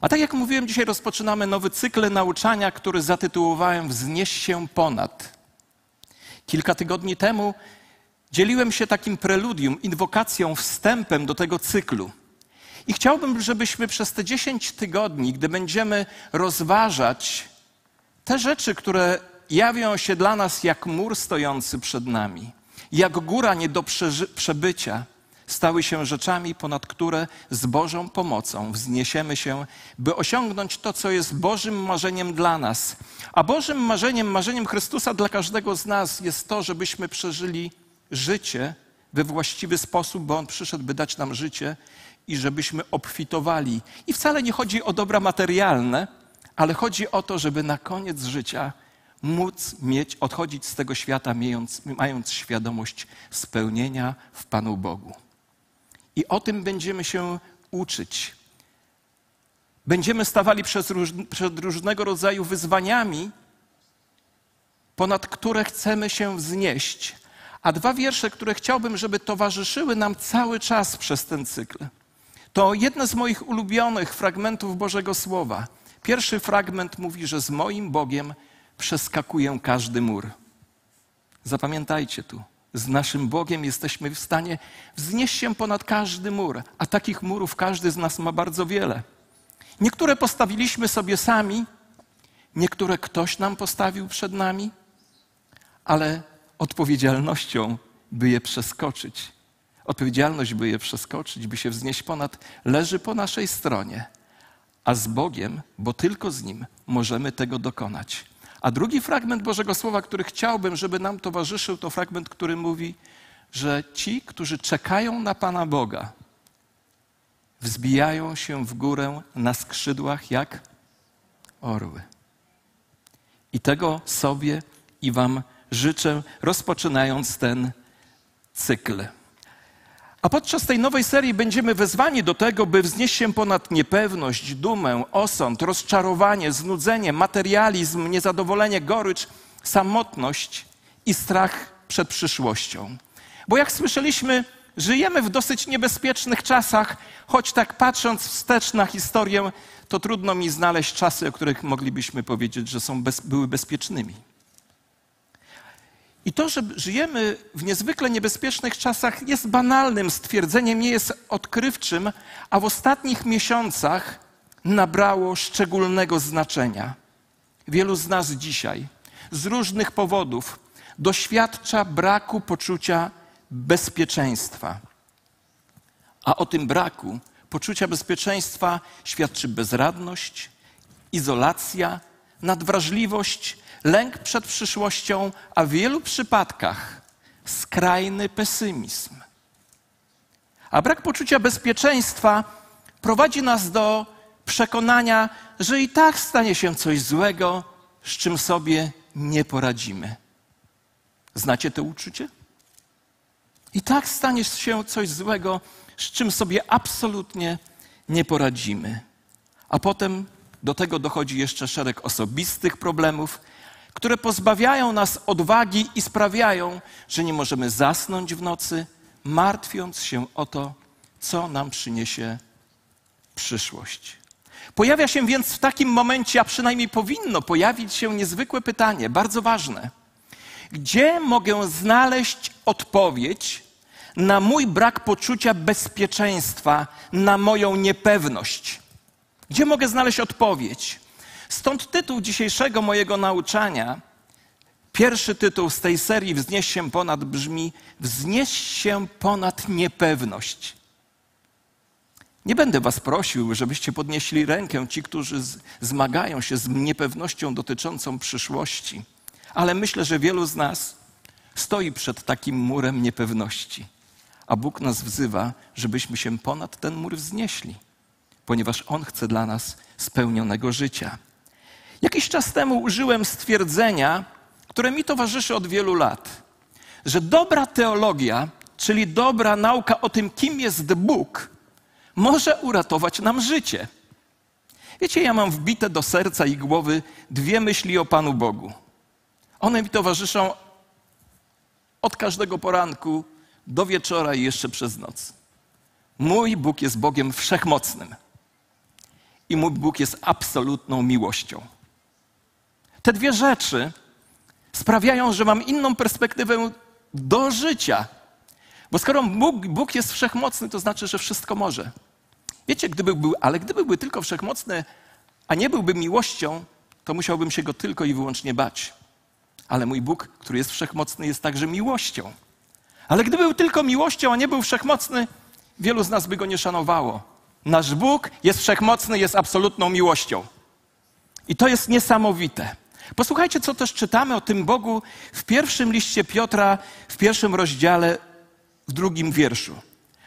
A tak jak mówiłem, dzisiaj rozpoczynamy nowy cykl nauczania, który zatytułowałem Wznieś się ponad. Kilka tygodni temu dzieliłem się takim preludium, inwokacją, wstępem do tego cyklu. I chciałbym, żebyśmy przez te 10 tygodni, gdy będziemy rozważać te rzeczy, które jawią się dla nas jak mur stojący przed nami, jak góra nie do przebycia, stały się rzeczami, ponad które z Bożą pomocą wzniesiemy się, by osiągnąć to, co jest Bożym marzeniem dla nas. A Bożym marzeniem, marzeniem Chrystusa dla każdego z nas jest to, żebyśmy przeżyli życie we właściwy sposób, bo On przyszedł, by dać nam życie i żebyśmy obfitowali. I wcale nie chodzi o dobra materialne, ale chodzi o to, żeby na koniec życia móc mieć, odchodzić z tego świata, mając, mając świadomość spełnienia w Panu Bogu. I o tym będziemy się uczyć. Będziemy stawali przed, róż, przed różnego rodzaju wyzwaniami, ponad które chcemy się wznieść. A dwa wiersze, które chciałbym, żeby towarzyszyły nam cały czas przez ten cykl, to jedne z moich ulubionych fragmentów Bożego Słowa. Pierwszy fragment mówi, że z moim Bogiem przeskakuję każdy mur. Zapamiętajcie tu. Z naszym Bogiem jesteśmy w stanie wznieść się ponad każdy mur, a takich murów każdy z nas ma bardzo wiele. Niektóre postawiliśmy sobie sami, niektóre ktoś nam postawił przed nami, ale odpowiedzialnością, by je przeskoczyć, odpowiedzialność, by je przeskoczyć, by się wznieść ponad, leży po naszej stronie. A z Bogiem, bo tylko z Nim możemy tego dokonać. A drugi fragment Bożego Słowa, który chciałbym, żeby nam towarzyszył, to fragment, który mówi, że ci, którzy czekają na Pana Boga, wzbijają się w górę na skrzydłach jak orły. I tego sobie i Wam życzę, rozpoczynając ten cykl. A podczas tej nowej serii będziemy wezwani do tego, by wznieść się ponad niepewność, dumę, osąd, rozczarowanie, znudzenie, materializm, niezadowolenie, gorycz, samotność i strach przed przyszłością. Bo jak słyszeliśmy, żyjemy w dosyć niebezpiecznych czasach, choć tak patrząc wstecz na historię, to trudno mi znaleźć czasy, o których moglibyśmy powiedzieć, że są bez, były bezpiecznymi. I to, że żyjemy w niezwykle niebezpiecznych czasach, jest banalnym stwierdzeniem, nie jest odkrywczym, a w ostatnich miesiącach nabrało szczególnego znaczenia. Wielu z nas dzisiaj z różnych powodów doświadcza braku poczucia bezpieczeństwa. A o tym braku poczucia bezpieczeństwa świadczy bezradność, izolacja, nadwrażliwość lęk przed przyszłością, a w wielu przypadkach skrajny pesymizm. A brak poczucia bezpieczeństwa prowadzi nas do przekonania, że i tak stanie się coś złego, z czym sobie nie poradzimy. Znacie to uczucie? I tak stanie się coś złego, z czym sobie absolutnie nie poradzimy. A potem do tego dochodzi jeszcze szereg osobistych problemów, które pozbawiają nas odwagi i sprawiają, że nie możemy zasnąć w nocy, martwiąc się o to, co nam przyniesie przyszłość. Pojawia się więc w takim momencie, a przynajmniej powinno pojawić się niezwykłe pytanie, bardzo ważne. Gdzie mogę znaleźć odpowiedź na mój brak poczucia bezpieczeństwa, na moją niepewność? Gdzie mogę znaleźć odpowiedź? Stąd tytuł dzisiejszego mojego nauczania, pierwszy tytuł z tej serii Wznieś się ponad brzmi Wznieś się ponad niepewność. Nie będę Was prosił, żebyście podnieśli rękę ci, którzy zmagają się z niepewnością dotyczącą przyszłości, ale myślę, że wielu z nas stoi przed takim murem niepewności, a Bóg nas wzywa, żebyśmy się ponad ten mur wznieśli, ponieważ On chce dla nas spełnionego życia. Jakiś czas temu użyłem stwierdzenia, które mi towarzyszy od wielu lat, że dobra teologia, czyli dobra nauka o tym, kim jest Bóg, może uratować nam życie. Wiecie, ja mam wbite do serca i głowy dwie myśli o Panu Bogu. One mi towarzyszą od każdego poranku do wieczora i jeszcze przez noc. Mój Bóg jest Bogiem wszechmocnym. i mój Bóg jest absolutną miłością. Te dwie rzeczy sprawiają, że mam inną perspektywę do życia. Bo skoro Bóg, Bóg jest wszechmocny, to znaczy, że wszystko może. Wiecie, gdyby był, ale gdyby był tylko wszechmocny, a nie byłby miłością, to musiałbym się go tylko i wyłącznie bać. Ale mój Bóg, który jest wszechmocny, jest także miłością. Ale gdyby był tylko miłością, a nie był wszechmocny, wielu z nas by go nie szanowało. Nasz Bóg jest wszechmocny, jest absolutną miłością. I to jest niesamowite. Posłuchajcie, co też czytamy o tym Bogu w pierwszym liście Piotra, w pierwszym rozdziale, w drugim wierszu.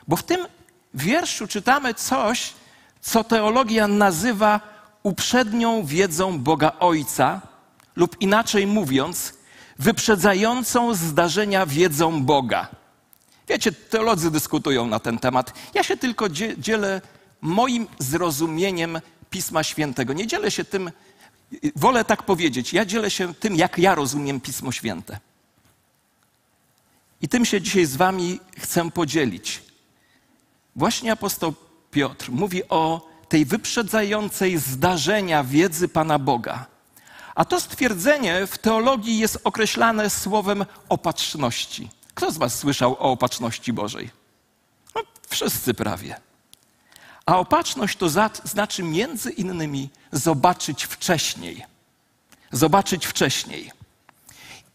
Bo w tym wierszu czytamy coś, co teologia nazywa uprzednią wiedzą Boga Ojca, lub inaczej mówiąc, wyprzedzającą zdarzenia wiedzą Boga. Wiecie, teolodzy dyskutują na ten temat. Ja się tylko dzielę moim zrozumieniem Pisma Świętego. Nie dzielę się tym, wolę tak powiedzieć, ja dzielę się tym, jak ja rozumiem Pismo Święte. I tym się dzisiaj z Wami chcę podzielić. Właśnie apostoł Piotr mówi o tej wyprzedzającej zdarzenia wiedzy Pana Boga. A to stwierdzenie w teologii jest określane słowem opatrzności. Kto z Was słyszał o opatrzności Bożej? No, wszyscy prawie. A opatrzność to za, znaczy między innymi zobaczyć wcześniej. Zobaczyć wcześniej.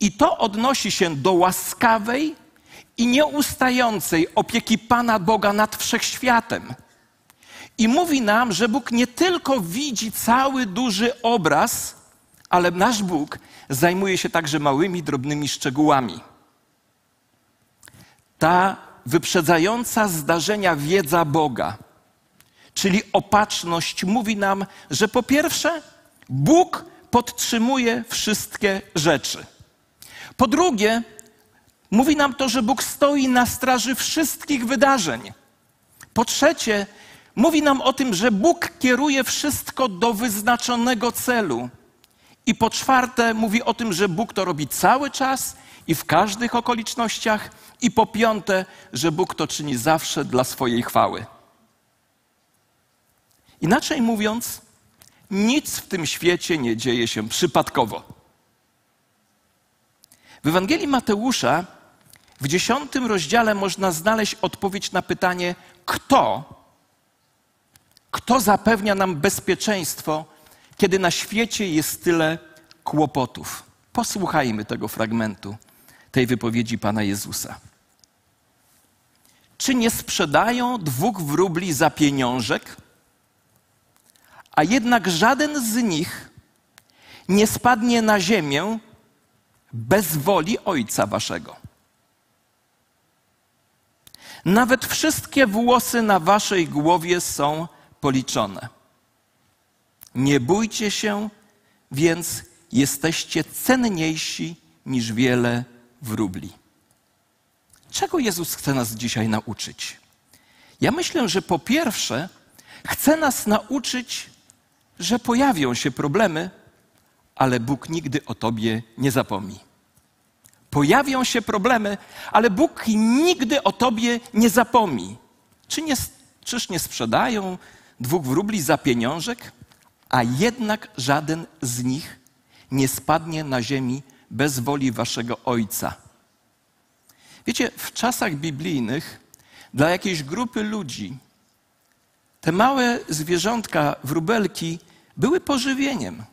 I to odnosi się do łaskawej i nieustającej opieki Pana Boga nad wszechświatem. I mówi nam, że Bóg nie tylko widzi cały duży obraz, ale nasz Bóg zajmuje się także małymi, drobnymi szczegółami. Ta wyprzedzająca zdarzenia wiedza Boga, czyli opatrzność, mówi nam, że po pierwsze, Bóg podtrzymuje wszystkie rzeczy. Po drugie, mówi nam to, że Bóg stoi na straży wszystkich wydarzeń. Po trzecie, mówi nam o tym, że Bóg kieruje wszystko do wyznaczonego celu. I po czwarte, mówi o tym, że Bóg to robi cały czas i w każdych okolicznościach. I po piąte, że Bóg to czyni zawsze dla swojej chwały. Inaczej mówiąc, nic w tym świecie nie dzieje się przypadkowo. W Ewangelii Mateusza w dziesiątym rozdziale można znaleźć odpowiedź na pytanie, kto, kto zapewnia nam bezpieczeństwo, kiedy na świecie jest tyle kłopotów. Posłuchajmy tego fragmentu, tej wypowiedzi Pana Jezusa. Czy nie sprzedają dwóch wróbli za pieniążek? A jednak żaden z nich nie spadnie na ziemię bez woli Ojca Waszego. Nawet wszystkie włosy na Waszej głowie są policzone. Nie bójcie się, więc jesteście cenniejsi niż wiele wróbli. Czego Jezus chce nas dzisiaj nauczyć? Ja myślę, że po pierwsze, chce nas nauczyć, że pojawią się problemy, ale Bóg nigdy o tobie nie zapomni. Pojawią się problemy, ale Bóg nigdy o tobie nie zapomni. Czy nie, czyż nie sprzedają dwóch wróbli za pieniążek? A jednak żaden z nich nie spadnie na ziemi bez woli waszego Ojca. Wiecie, w czasach biblijnych dla jakiejś grupy ludzi te małe zwierzątka, wróbelki, były pożywieniem,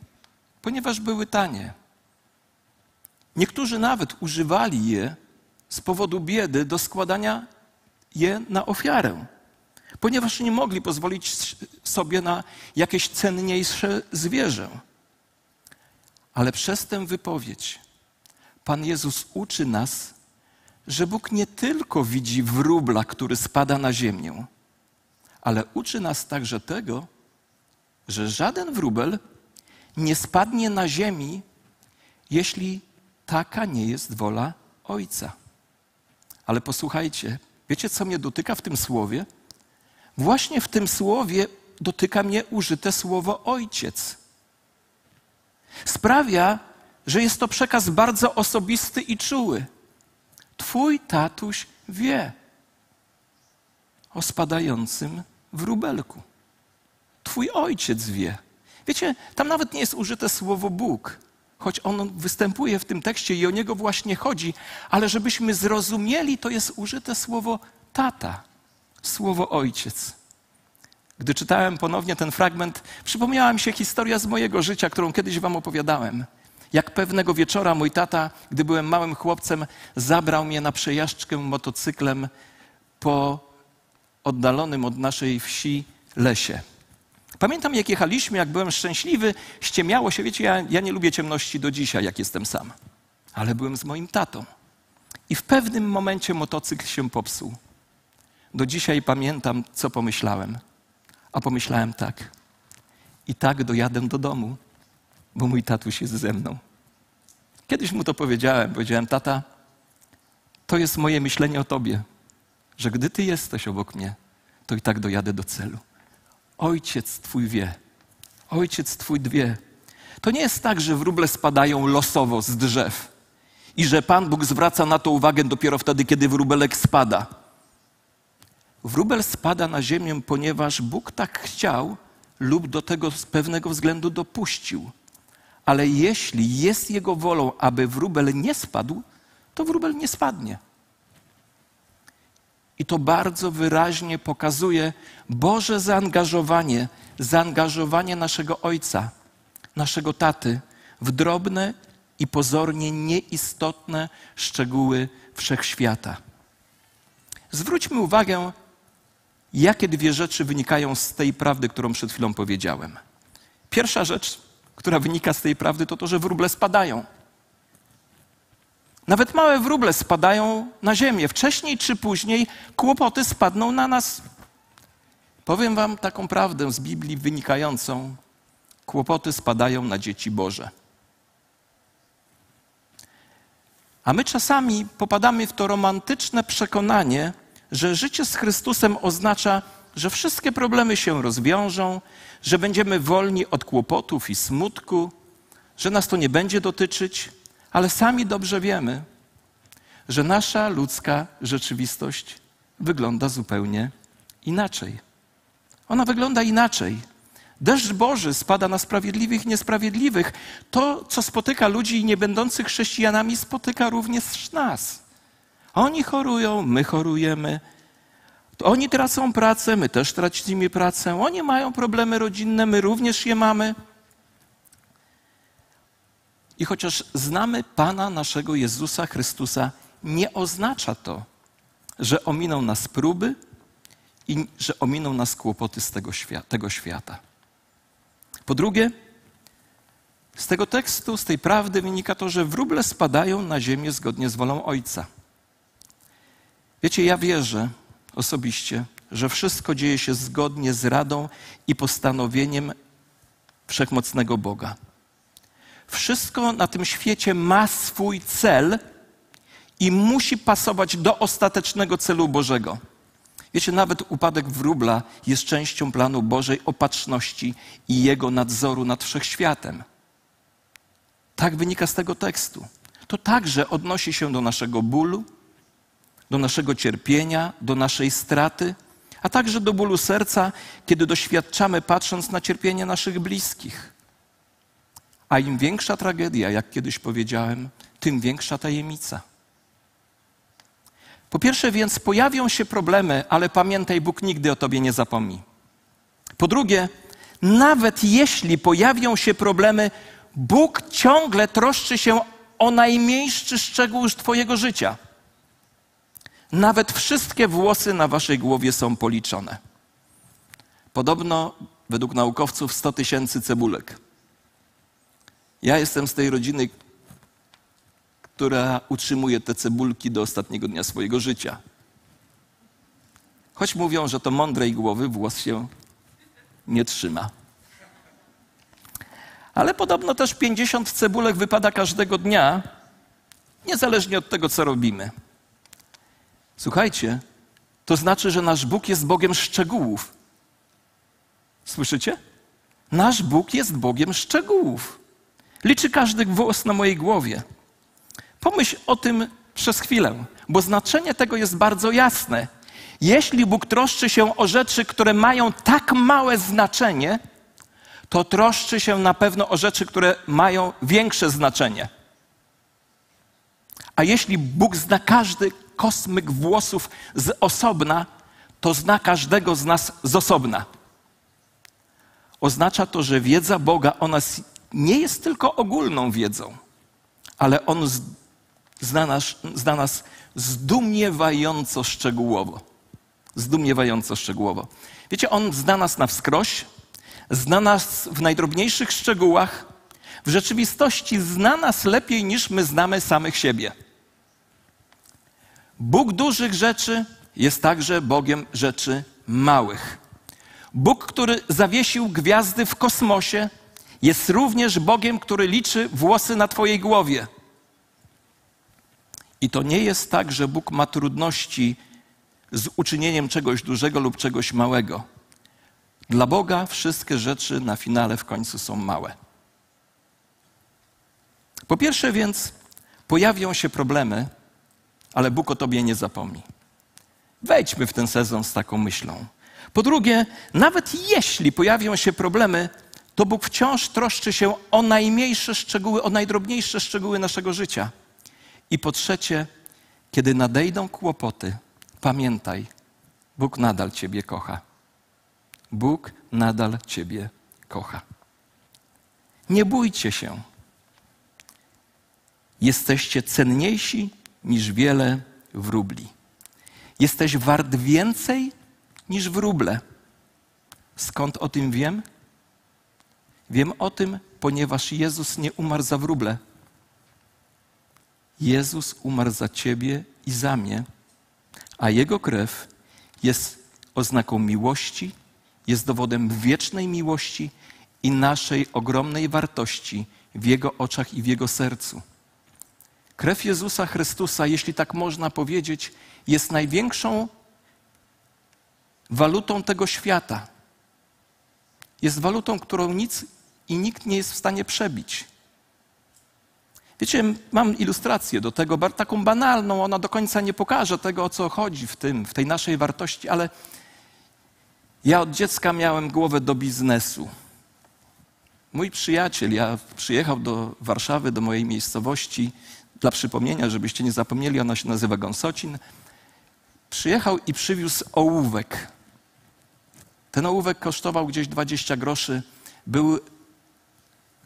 ponieważ były tanie. Niektórzy nawet używali je z powodu biedy do składania je na ofiarę, ponieważ nie mogli pozwolić sobie na jakieś cenniejsze zwierzę. Ale przez tę wypowiedź Pan Jezus uczy nas, że Bóg nie tylko widzi wróbla, który spada na ziemię, ale uczy nas także tego, że żaden wróbel nie spadnie na ziemi, jeśli taka nie jest wola Ojca. Ale posłuchajcie, wiecie co mnie dotyka w tym słowie? Właśnie w tym słowie dotyka mnie użyte słowo Ojciec. Sprawia, że jest to przekaz bardzo osobisty i czuły. Twój tatuś wie o spadającym wróbelku. Twój ojciec wie. Wiecie, tam nawet nie jest użyte słowo Bóg, choć on występuje w tym tekście i o niego właśnie chodzi, ale żebyśmy zrozumieli, to jest użyte słowo tata, słowo ojciec. Gdy czytałem ponownie ten fragment, przypomniała mi się historia z mojego życia, którą kiedyś wam opowiadałem. Jak pewnego wieczora mój tata, gdy byłem małym chłopcem, zabrał mnie na przejażdżkę motocyklem po oddalonym od naszej wsi lesie. Pamiętam, jak jechaliśmy, jak byłem szczęśliwy, ściemiało się. Wiecie, ja, ja nie lubię ciemności do dzisiaj, jak jestem sam. Ale byłem z moim tatą. I w pewnym momencie motocykl się popsuł. Do dzisiaj pamiętam, co pomyślałem. A pomyślałem tak. I tak dojadę do domu, bo mój tatuś jest ze mną. Kiedyś mu to powiedziałem. Powiedziałem, tata, to jest moje myślenie o tobie, że gdy ty jesteś obok mnie, to i tak dojadę do celu. Ojciec Twój wie. Ojciec Twój wie. To nie jest tak, że wróble spadają losowo z drzew i że Pan Bóg zwraca na to uwagę dopiero wtedy, kiedy wróbelek spada. Wróbel spada na ziemię, ponieważ Bóg tak chciał lub do tego z pewnego względu dopuścił. Ale jeśli jest Jego wolą, aby wróbel nie spadł, to wróbel nie spadnie. I to bardzo wyraźnie pokazuje Boże zaangażowanie, zaangażowanie naszego Ojca, naszego taty w drobne i pozornie nieistotne szczegóły wszechświata. Zwróćmy uwagę, jakie dwie rzeczy wynikają z tej prawdy, którą przed chwilą powiedziałem. Pierwsza rzecz, która wynika z tej prawdy, to to, że wróble spadają. Nawet małe wróble spadają na ziemię. Wcześniej czy później kłopoty spadną na nas. Powiem Wam taką prawdę z Biblii wynikającą: kłopoty spadają na dzieci Boże. A my czasami popadamy w to romantyczne przekonanie, że życie z Chrystusem oznacza, że wszystkie problemy się rozwiążą, że będziemy wolni od kłopotów i smutku, że nas to nie będzie dotyczyć ale sami dobrze wiemy, że nasza ludzka rzeczywistość wygląda zupełnie inaczej. Ona wygląda inaczej. Deszcz Boży spada na sprawiedliwych i niesprawiedliwych. To, co spotyka ludzi nie będących chrześcijanami, spotyka również nas. Oni chorują, my chorujemy. Oni tracą pracę, my też tracimy pracę. Oni mają problemy rodzinne, my również je mamy. I chociaż znamy Pana naszego Jezusa Chrystusa, nie oznacza to, że ominą nas próby i że ominą nas kłopoty z tego, świata, tego świata. Po drugie, z tego tekstu, z tej prawdy wynika to, że wróble spadają na ziemię zgodnie z wolą Ojca. Wiecie, ja wierzę osobiście, że wszystko dzieje się zgodnie z radą i postanowieniem wszechmocnego Boga. Wszystko na tym świecie ma swój cel i musi pasować do ostatecznego celu Bożego. Wiecie, nawet upadek wróbla jest częścią planu Bożej opatrzności i Jego nadzoru nad wszechświatem. Tak wynika z tego tekstu. To także odnosi się do naszego bólu, do naszego cierpienia, do naszej straty, a także do bólu serca, kiedy doświadczamy patrząc na cierpienie naszych bliskich. A im większa tragedia, jak kiedyś powiedziałem, tym większa tajemnica. Po pierwsze więc pojawią się problemy, ale pamiętaj, Bóg nigdy o tobie nie zapomni. Po drugie, nawet jeśli pojawią się problemy, Bóg ciągle troszczy się o najmniejszy szczegół Twojego życia. Nawet wszystkie włosy na Waszej głowie są policzone. Podobno, według naukowców, 100 tysięcy cebulek. Ja jestem z tej rodziny, która utrzymuje te cebulki do ostatniego dnia swojego życia. Choć mówią, że to mądrej głowy włos się nie trzyma. Ale podobno też 50 cebulek wypada każdego dnia, niezależnie od tego, co robimy. Słuchajcie, to znaczy, że nasz Bóg jest Bogiem szczegółów. Słyszycie? Nasz Bóg jest Bogiem szczegółów. Liczy każdy włos na mojej głowie. Pomyśl o tym przez chwilę, bo znaczenie tego jest bardzo jasne. Jeśli Bóg troszczy się o rzeczy, które mają tak małe znaczenie, to troszczy się na pewno o rzeczy, które mają większe znaczenie. A jeśli Bóg zna każdy kosmyk włosów z osobna, to zna każdego z nas z osobna. Oznacza to, że wiedza Boga o nas nie jest tylko ogólną wiedzą, ale On zna nas, zna nas zdumiewająco szczegółowo. Zdumiewająco szczegółowo. Wiecie, On zna nas na wskroś, zna nas w najdrobniejszych szczegółach. W rzeczywistości zna nas lepiej niż my znamy samych siebie. Bóg dużych rzeczy jest także Bogiem rzeczy małych. Bóg, który zawiesił gwiazdy w kosmosie, jest również Bogiem, który liczy włosy na Twojej głowie. I to nie jest tak, że Bóg ma trudności z uczynieniem czegoś dużego lub czegoś małego. Dla Boga wszystkie rzeczy na finale w końcu są małe. Po pierwsze więc pojawią się problemy, ale Bóg o Tobie nie zapomni. Wejdźmy w ten sezon z taką myślą. Po drugie, nawet jeśli pojawią się problemy, to Bóg wciąż troszczy się o najmniejsze szczegóły, o najdrobniejsze szczegóły naszego życia. I po trzecie, kiedy nadejdą kłopoty, pamiętaj, Bóg nadal Ciebie kocha. Bóg nadal Ciebie kocha. Nie bójcie się. Jesteście cenniejsi niż wiele wróbli. Jesteś wart więcej niż wróble. Skąd o tym wiem? Wiem o tym, ponieważ Jezus nie umarł za wróble. Jezus umarł za ciebie i za mnie, a Jego krew jest oznaką miłości, jest dowodem wiecznej miłości i naszej ogromnej wartości w Jego oczach i w Jego sercu. Krew Jezusa Chrystusa, jeśli tak można powiedzieć, jest największą walutą tego świata. Jest walutą, którą nic i nikt nie jest w stanie przebić. Wiecie, mam ilustrację do tego, taką banalną, ona do końca nie pokaże tego, o co chodzi w tym, w tej naszej wartości, ale ja od dziecka miałem głowę do biznesu. Mój przyjaciel, ja przyjechał do Warszawy, do mojej miejscowości, dla przypomnienia, żebyście nie zapomnieli, ona się nazywa Gąsocin. Przyjechał i przywiózł ołówek. Ten ołówek kosztował gdzieś 20 groszy, był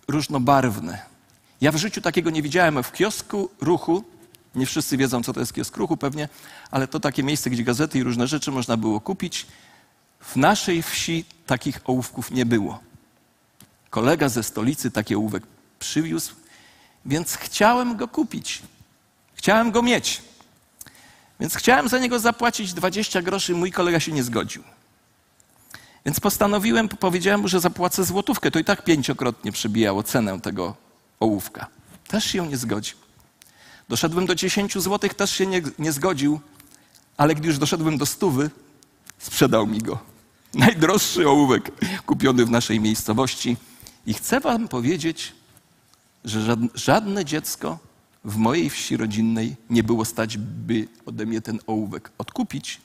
różnobarwny. Ja w życiu takiego nie widziałem. W kiosku ruchu, nie wszyscy wiedzą, co to jest kiosk ruchu pewnie, ale to takie miejsce, gdzie gazety i różne rzeczy można było kupić. W naszej wsi takich ołówków nie było. Kolega ze stolicy taki ołówek przywiózł, więc chciałem go kupić. Chciałem go mieć. Więc chciałem za niego zapłacić 20 groszy, mój kolega się nie zgodził. Więc postanowiłem, powiedziałem mu, że zapłacę złotówkę. To i tak pięciokrotnie przebijało cenę tego ołówka. Też się nie zgodził. Doszedłem do 10 złotych, też się nie, nie zgodził, ale gdy już doszedłem do stówy, sprzedał mi go. Najdroższy ołówek kupiony w naszej miejscowości. I chcę wam powiedzieć, że żadne dziecko w mojej wsi rodzinnej nie było stać, by ode mnie ten ołówek odkupić,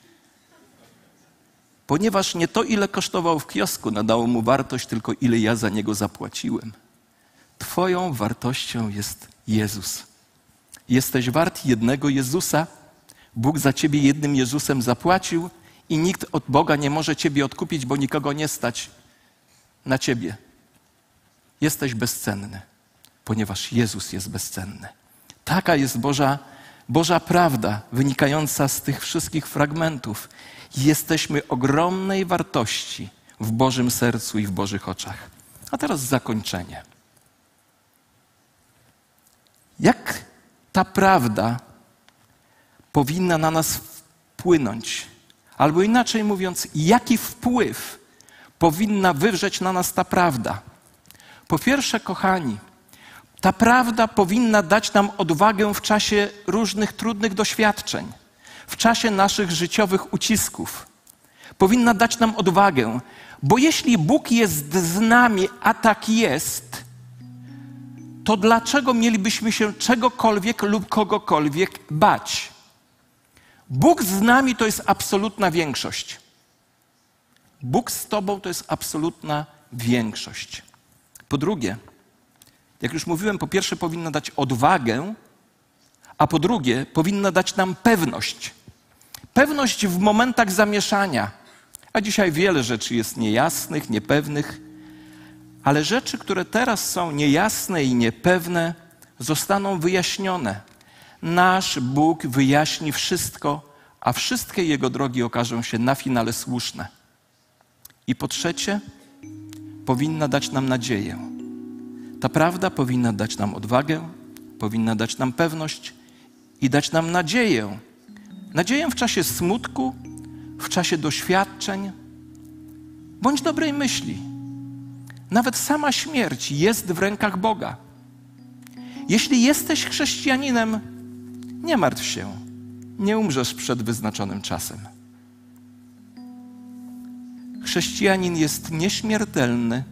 ponieważ nie to, ile kosztował w kiosku, nadało mu wartość, tylko ile ja za niego zapłaciłem. Twoją wartością jest Jezus. Jesteś wart jednego Jezusa. Bóg za ciebie jednym Jezusem zapłacił i nikt od Boga nie może ciebie odkupić, bo nikogo nie stać na ciebie. Jesteś bezcenny, ponieważ Jezus jest bezcenny. Taka jest Boża, Boża prawda wynikająca z tych wszystkich fragmentów. Jesteśmy ogromnej wartości w Bożym sercu i w Bożych oczach. A teraz zakończenie. Jak ta prawda powinna na nas wpłynąć? Albo inaczej mówiąc, jaki wpływ powinna wywrzeć na nas ta prawda? Po pierwsze, kochani, ta prawda powinna dać nam odwagę w czasie różnych trudnych doświadczeń, w czasie naszych życiowych ucisków. Powinna dać nam odwagę, bo jeśli Bóg jest z nami, a tak jest, to dlaczego mielibyśmy się czegokolwiek lub kogokolwiek bać? Bóg z nami to jest absolutna większość. Bóg z Tobą to jest absolutna większość. Po drugie, jak już mówiłem, po pierwsze powinna dać odwagę, a po drugie powinna dać nam pewność. Pewność w momentach zamieszania. A dzisiaj wiele rzeczy jest niejasnych, niepewnych, ale rzeczy, które teraz są niejasne i niepewne, zostaną wyjaśnione. Nasz Bóg wyjaśni wszystko, a wszystkie Jego drogi okażą się na finale słuszne. I po trzecie, powinna dać nam nadzieję. Ta prawda powinna dać nam odwagę, powinna dać nam pewność i dać nam nadzieję. Nadzieję w czasie smutku, w czasie doświadczeń, bądź dobrej myśli. Nawet sama śmierć jest w rękach Boga. Jeśli jesteś chrześcijaninem, nie martw się, nie umrzesz przed wyznaczonym czasem. Chrześcijanin jest nieśmiertelny,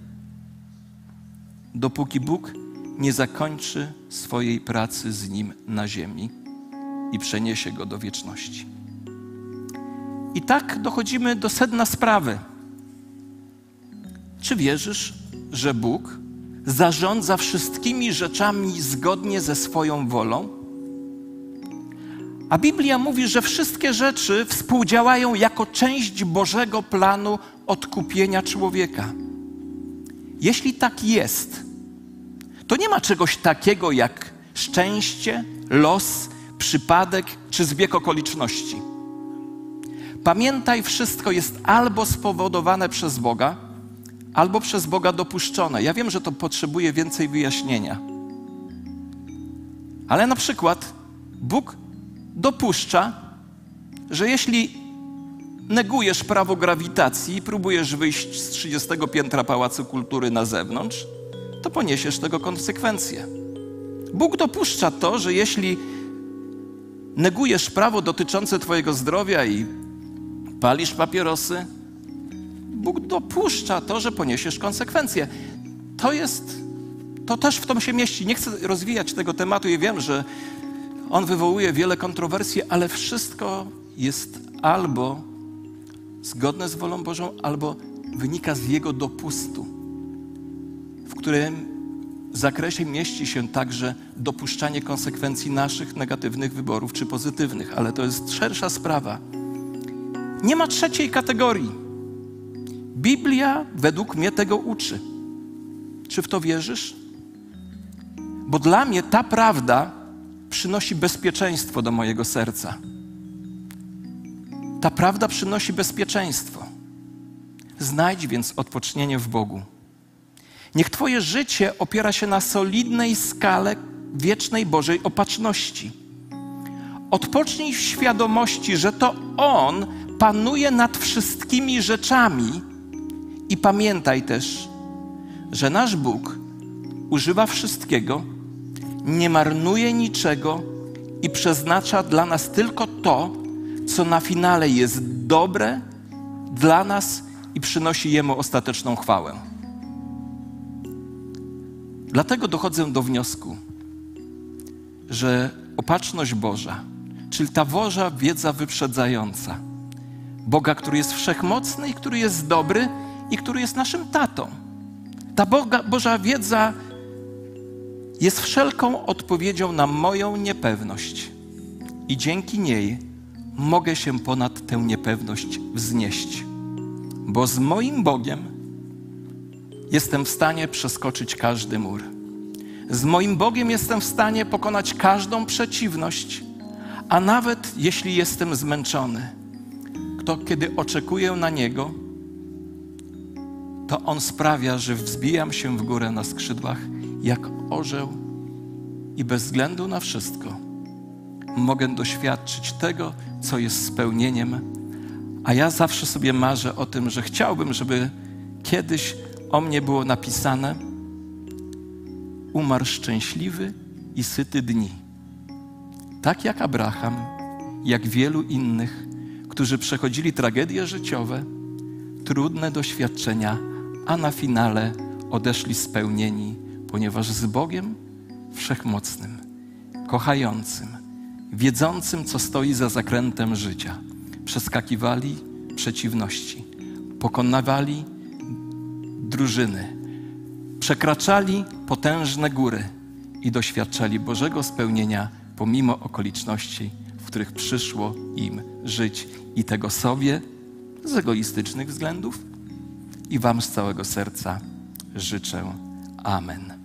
dopóki Bóg nie zakończy swojej pracy z nim na ziemi i przeniesie go do wieczności. I tak dochodzimy do sedna sprawy. Czy wierzysz, że Bóg zarządza wszystkimi rzeczami zgodnie ze swoją wolą? A Biblia mówi, że wszystkie rzeczy współdziałają jako część Bożego planu odkupienia człowieka. Jeśli tak jest, to nie ma czegoś takiego jak szczęście, los, przypadek czy zbieg okoliczności. Pamiętaj, wszystko jest albo spowodowane przez Boga, albo przez Boga dopuszczone. Ja wiem, że to potrzebuje więcej wyjaśnienia. Ale na przykład Bóg dopuszcza, że jeśli negujesz prawo grawitacji próbujesz wyjść z 30 piętra Pałacu Kultury na zewnątrz, to poniesiesz tego konsekwencje. Bóg dopuszcza to, że jeśli negujesz prawo dotyczące Twojego zdrowia i palisz papierosy, Bóg dopuszcza to, że poniesiesz konsekwencje. To jest, to też w tym się mieści. Nie chcę rozwijać tego tematu i wiem, że on wywołuje wiele kontrowersji, ale wszystko jest albo zgodne z wolą Bożą, albo wynika z Jego dopustu, w którym zakresie mieści się także dopuszczanie konsekwencji naszych negatywnych wyborów czy pozytywnych, ale to jest szersza sprawa. Nie ma trzeciej kategorii. Biblia według mnie tego uczy. Czy w to wierzysz? Bo dla mnie ta prawda przynosi bezpieczeństwo do mojego serca. Ta prawda przynosi bezpieczeństwo. Znajdź więc odpocznienie w Bogu. Niech Twoje życie opiera się na solidnej skale wiecznej Bożej opatrzności. Odpocznij w świadomości, że to On panuje nad wszystkimi rzeczami i pamiętaj też, że nasz Bóg używa wszystkiego, nie marnuje niczego i przeznacza dla nas tylko to, co na finale jest dobre dla nas i przynosi Jemu ostateczną chwałę. Dlatego dochodzę do wniosku, że opatrzność Boża, czyli ta Boża wiedza wyprzedzająca, Boga, który jest wszechmocny i który jest dobry i który jest naszym tatą. Ta Boga, Boża wiedza jest wszelką odpowiedzią na moją niepewność i dzięki niej mogę się ponad tę niepewność wznieść, bo z moim Bogiem jestem w stanie przeskoczyć każdy mur. Z moim Bogiem jestem w stanie pokonać każdą przeciwność, a nawet jeśli jestem zmęczony, to kiedy oczekuję na Niego, to On sprawia, że wzbijam się w górę na skrzydłach jak orzeł i bez względu na wszystko mogę doświadczyć tego, co jest spełnieniem. A ja zawsze sobie marzę o tym, że chciałbym, żeby kiedyś o mnie było napisane: Umarł szczęśliwy i syty dni. Tak jak Abraham, jak wielu innych, którzy przechodzili tragedie życiowe, trudne doświadczenia, a na finale odeszli spełnieni, ponieważ z Bogiem Wszechmocnym, kochającym, wiedzącym, co stoi za zakrętem życia. Przeskakiwali przeciwności, pokonywali drużyny, przekraczali potężne góry i doświadczali Bożego spełnienia pomimo okoliczności, w których przyszło im żyć i tego sobie z egoistycznych względów i Wam z całego serca życzę. Amen.